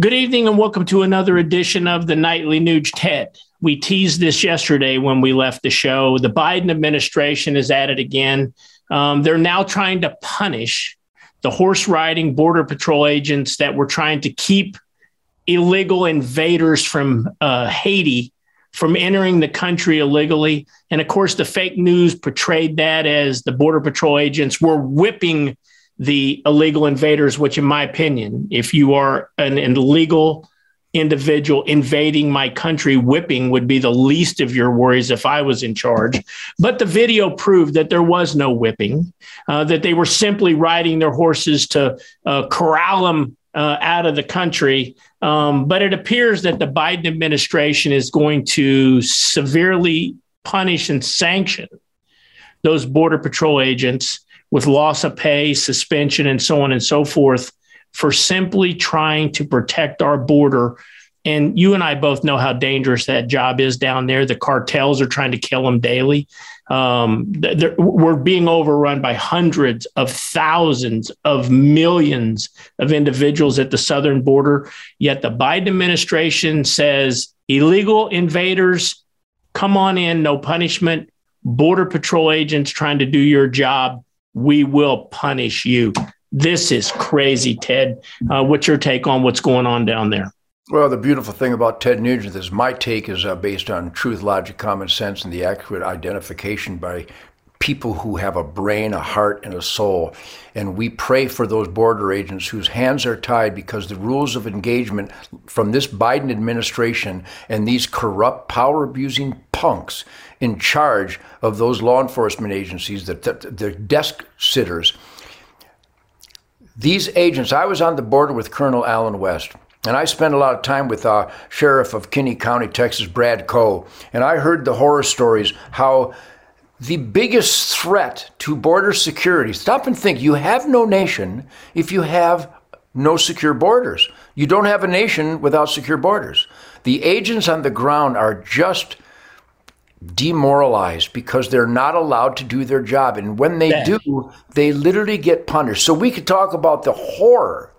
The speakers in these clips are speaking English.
Good evening and welcome to another edition of the Nightly Nuge Ted. We teased this yesterday when we left the show. The Biden administration is at it again. Um, they're now trying to punish the horse riding Border Patrol agents that were trying to keep illegal invaders from uh, Haiti from entering the country illegally. And of course, the fake news portrayed that as the Border Patrol agents were whipping the illegal invaders, which, in my opinion, if you are an illegal individual invading my country, whipping would be the least of your worries if I was in charge. But the video proved that there was no whipping, uh, that they were simply riding their horses to uh, corral them uh, out of the country. Um, but it appears that the Biden administration is going to severely punish and sanction those Border Patrol agents with loss of pay, suspension, and so on and so forth for simply trying to protect our border. And you and I both know how dangerous that job is down there. The cartels are trying to kill them daily. Um, we're being overrun by hundreds of thousands of millions of individuals at the southern border. Yet the Biden administration says illegal invaders come on in, no punishment. Border Patrol agents trying to do your job we will punish you. This is crazy, Ted. Uh, what's your take on what's going on down there? Well, the beautiful thing about Ted Nugent is my take is uh, based on truth, logic, common sense, and the accurate identification by people who have a brain, a heart, and a soul. And we pray for those border agents whose hands are tied because the rules of engagement from this Biden administration and these corrupt, power abusing punks in charge of those law enforcement agencies, the, the, the desk sitters. These agents, I was on the border with Colonel Allen West. And I spent a lot of time with uh, Sheriff of Kinney County, Texas, Brad Coe. And I heard the horror stories how the biggest threat to border security. Stop and think. You have no nation if you have no secure borders. You don't have a nation without secure borders. The agents on the ground are just demoralized because they're not allowed to do their job. And when they do, they literally get punished. So we could talk about the horror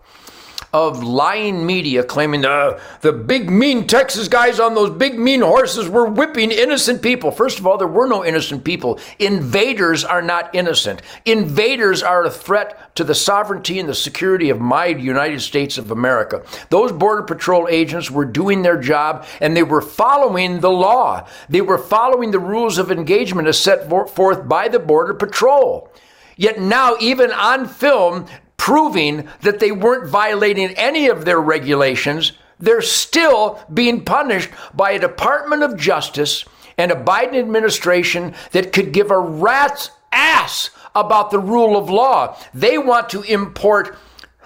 of lying media claiming the, the big mean Texas guys on those big mean horses were whipping innocent people. First of all, there were no innocent people. Invaders are not innocent. Invaders are a threat to the sovereignty and the security of my United States of America. Those Border Patrol agents were doing their job and they were following the law. They were following the rules of engagement as set forth by the Border Patrol. Yet now, even on film, proving that they weren't violating any of their regulations, they're still being punished by a Department of Justice and a Biden administration that could give a rat's ass about the rule of law. They want to import.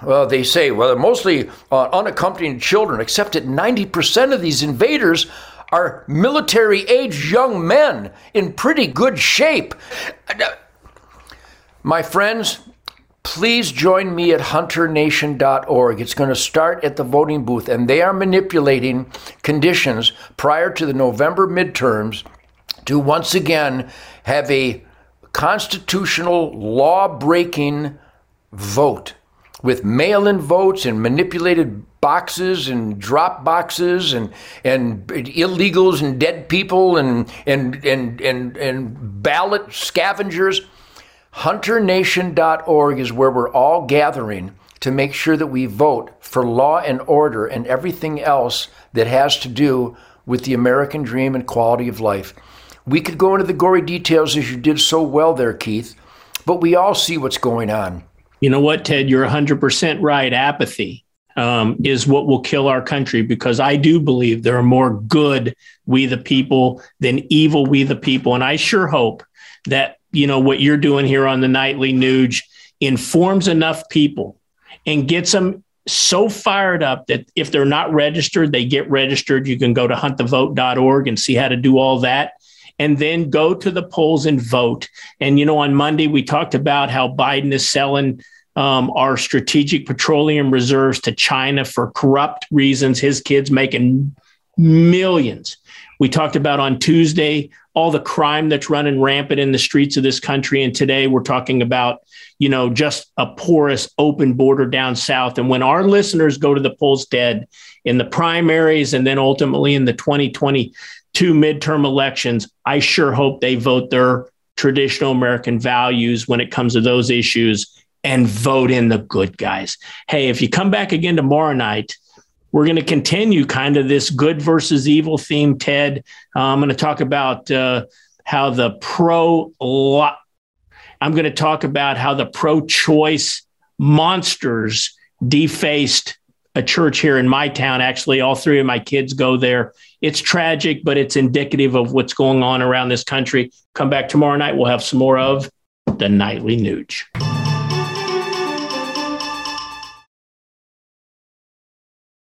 Well, they say, well, mostly uh, unaccompanied children, except that 90% of these invaders are military age young men in pretty good shape. My friends, please join me at hunternation.org. It's going to start at the voting booth, and they are manipulating conditions prior to the November midterms to once again have a constitutional law breaking vote with mail in votes and manipulated boxes and drop boxes and and illegals and dead people and and and and, and ballot scavengers HunterNation.org is where we're all gathering to make sure that we vote for law and order and everything else that has to do with the American dream and quality of life. We could go into the gory details as you did so well there, Keith, but we all see what's going on. You know what, Ted? You're 100% right. Apathy um, is what will kill our country because I do believe there are more good we the people than evil we the people. And I sure hope that you know what you're doing here on the nightly nuge informs enough people and gets them so fired up that if they're not registered they get registered. You can go to huntthevote.org and see how to do all that and then go to the polls and vote. And you know on monday we talked about how biden is selling um, our strategic petroleum reserves to china for corrupt reasons. His kids making millions. We talked about on Tuesday all the crime that's running rampant in the streets of this country. And today we're talking about, you know, just a porous open border down south. And when our listeners go to the polls dead in the primaries and then ultimately in the 2022 midterm elections, I sure hope they vote their traditional American values when it comes to those issues and vote in the good guys. Hey, if you come back again tomorrow night, we're going to continue kind of this good versus evil theme, Ted. Uh, I'm going to talk about uh, how the pro. I'm going to talk about how the pro-choice monsters defaced a church here in my town. Actually, all three of my kids go there. It's tragic, but it's indicative of what's going on around this country. Come back tomorrow night. We'll have some more of the nightly Nuge.